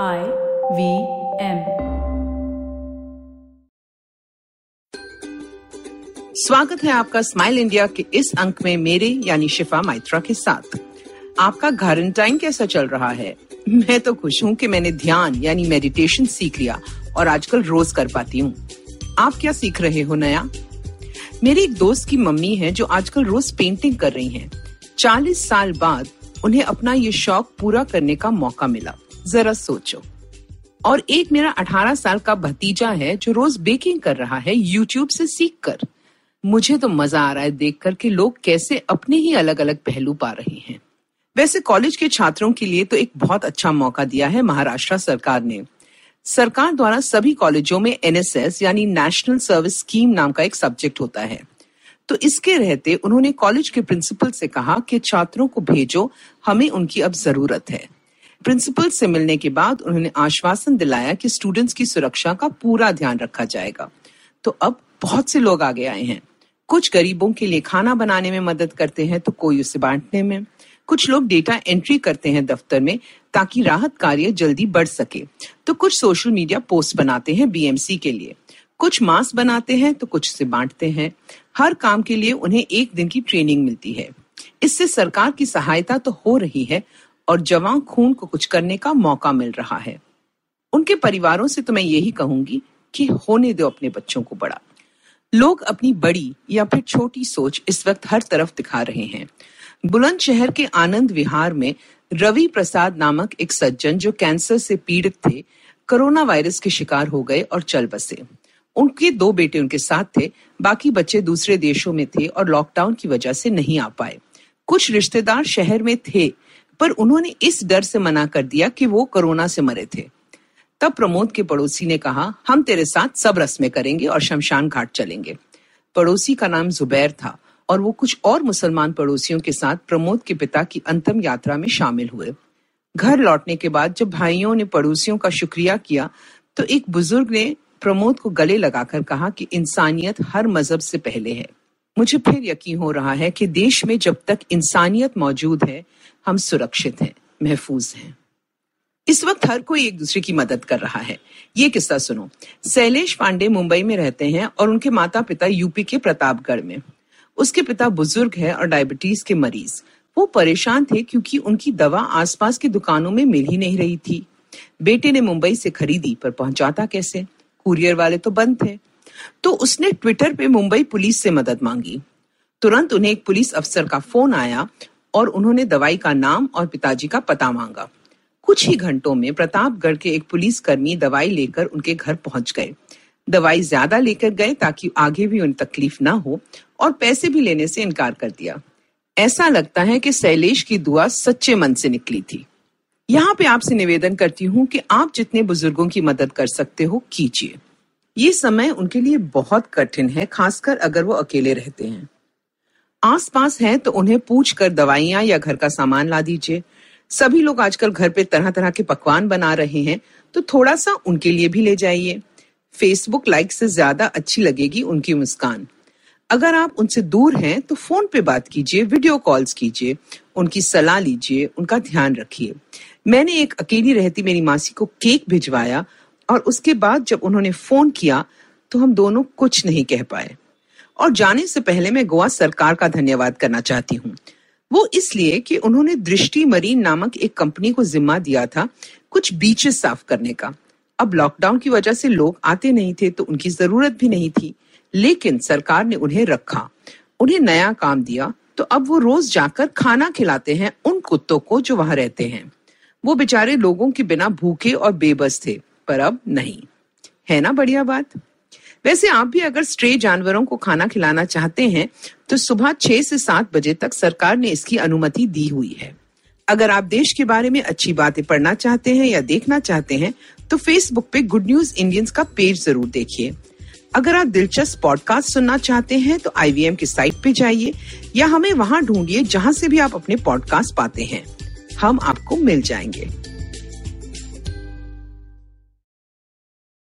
I V M स्वागत है आपका स्माइल इंडिया के इस अंक में मेरे, यानी शिफा माइत्रा के साथ। आपका घारंटाइन कैसा चल रहा है? मैं तो खुश हूँ कि मैंने ध्यान, यानी मेडिटेशन सीख लिया और आजकल रोज कर पाती हूँ। आप क्या सीख रहे हो नया? मेरी एक दोस्त की मम्मी है जो आजकल रोज पेंटिंग कर रही हैं। 40 साल बाद उन्हें अपना ये शौक पूरा करने का मौका मिला। जरा सोचो। और एक मेरा 18 साल का भतीजा है जो रोज बेकिंग कर रहा है यूट्यूब से सीख कर मुझे तो मज़ा आ रहा है देख कर कि लोग कैसे अपने ही अलग अलग पहलू पा रहे हैं। वैसे कॉलेज के छात्रों के लिए तो एक बहुत अच्छा मौका दिया है महाराष्ट्र सरकार ने। सरकार द्वारा सभी कॉलेजों में एनएसएस यानी नेशनल सर्विस स्कीम नाम का एक सब्जेक्ट होता है। तो इसके रहते उन्होंने कॉलेज के प्रिंसिपल से कहा कि छात्रों को भेजो, हमें उनकी अब ज़रूरत है। प्रिंसिपल से मिलने के बाद उन्होंने आश्वासन दिलाया कि स्टूडेंट्स की सुरक्षा का पूरा ध्यान रखा जाएगा। तो अब बहुत से लोग आगे आए हैं। कुछ गरीबों के लिए खाना बनाने में मदद करते हैं तो कोई उसे बांटने में। कुछ लोग डेटा एंट्री करते हैं दफ्तर में ताकि राहत कार्य जल्दी बढ़ सके। तो कुछ सोशल मीडिया पोस्ट बनाते हैं बीएमसी के लिए। कुछ मास्क बनाते हैं तो कुछ से बांटते हैं। हर काम के लिए उन्हें एक दिन की ट्रेनिंग मिलती है। इससे सरकार की सहायता तो हो रही है और जवान खून को कुछ करने का मौका मिल रहा है। उनके परिवारों से तो मैं यही कहूँगी कि होने दो अपने बच्चों को बड़ा। लोग अपनी बड़ी या फिर छोटी सोच इस वक्त हर तरफ़ दिखा रहे हैं। बुलंदशहर के आनंद विहार में रवि प्रसाद नामक एक सज्जन जो कैंसर से पीड़ित थे, कोरोना वायरस के शिकार हो गए और चल बसे। उनके दो बेटे उनके साथ थे, बाकी बच्चे दूसरे देशों में थे और लॉकडाउन की वजह से नहीं आ पाए। कुछ रिश्तेदार शहर में थे पर उन्होंने इस डर से मना कर दिया कि वो कोरोना से मरे थे। तब प्रमोद के पड़ोसी ने कहा, हम तेरे साथ सब रस्में करेंगे और शमशान घाट चलेंगे। पड़ोसी का नाम जुबैर था और वो कुछ और मुसलमान पड़ोसियों के साथ प्रमोद के पिता की अंतिम यात्रा में शामिल हुए। घर लौटने के बाद जब भाइयों ने पड़ोसियों का शुक्रिया किया तो एक बुज़ुर्ग ने प्रमोद को गले लगाकर कहा कि इंसानियत हर मज़हब से पहले है। मुझे फिर यकीन हो रहा है कि देश में जब तक इंसानियत मौजूद है हम सुरक्षित हैं, महफूज हैं। इस वक्त हर कोई एक दूसरे की मदद कर रहा है। ये किस्सा सुनो। शैलेश पांडे मुंबई में रहते हैं और उनके माता पिता यूपी के प्रतापगढ़ में। उसके पिता बुज़ुर्ग है और डायबिटीज़ के मरीज़। वो परेशान थे क्योंकि उनकी दवा आसपास की दुकानों में मिल ही नहीं रही थी। बेटे ने मुंबई से खरीदी, पर पहुंचाता कैसे? कुरियर वाले तो बंद थे। तो उसने ट्विटर पे मुंबई पुलिस से मदद मांगी। तुरंत उन्हें एक पुलिस अफसर का फ़ोन आया और उन्होंने दवाई का नाम और पिताजी का पता मांगा। कुछ ही घंटों में प्रतापगढ़ के एक पुलिसकर्मी दवाई लेकर उनके घर पहुँच गए। दवाई ज़्यादा लेकर गए ताकि आगे भी उन्हें तकलीफ़ ना हो और पैसे भी लेने से इनकार कर दिया। ऐसा लगता है कि शैलेश की दुआ सच्चे मन से निकली थी। यहाँ पे आपसे निवेदन करती हूँ कि आप जितने बुज़ुर्गों की मदद कर सकते हो, कीजिए। ये समय उनके लिए बहुत कठिन है, खासकर अगर वो अकेले रहते हैं। आसपास है तो उन्हें पूछ कर दवाइयाँ या घर का सामान ला दीजिए। सभी लोग आजकल घर पे तरह तरह के पकवान बना रहे हैं तो थोड़ा सा उनके लिए भी ले जाइए। फेसबुक लाइक से ज़्यादा अच्छी लगेगी उनकी मुस्कान। अगर आप उनसे दूर हैं तो फ़ोन पे बात कीजिए, वीडियो कॉल्स कीजिए, उनकी सलाह लीजिए, उनका ध्यान रखिए। मैंने एक अकेली रहती मेरी मासी को केक भिजवाया और उसके बाद जब उन्होंने फ़ोन किया तो हम दोनों कुछ नहीं कह पाए। और जाने से पहले मैं गोवा सरकार का धन्यवाद करना चाहती हूँ। वो इसलिए कि उन्होंने दृष्टि मरीन नामक एक कंपनी को जिम्मा दिया था कुछ बीचेस साफ़ करने का। अब लॉकडाउन की वजह से लोग आते नहीं थे तो उनकी ज़रूरत भी नहीं थी। लेकिन सरकार ने उन्हें रखा, उन्हें नया काम दिया तो अब वो रोज जाकर खाना खिलाते हैं उन कुत्तों को जो वहाँ रहते हैं। वो बेचारे लोगों के बिना भूखे और बेबस थे, पर अब नहीं। है ना बढ़िया बात? वैसे आप भी अगर स्ट्रे जानवरों को खाना खिलाना चाहते हैं तो सुबह छह से सात बजे तक सरकार ने इसकी अनुमति दी हुई है। अगर आप देश के बारे में अच्छी बातें पढ़ना चाहते हैं या देखना चाहते हैं तो फेसबुक पे गुड न्यूज़ इंडियंस का पेज ज़रूर देखिए। अगर आप दिलचस्प पॉडकास्ट सुनना चाहते हैं तो आईवीएम की साइट पे जाइए, या हमें वहाँ ढूंढिए जहाँ से भी आप अपने पॉडकास्ट पाते हैं। हम आपको मिल जाएँगे।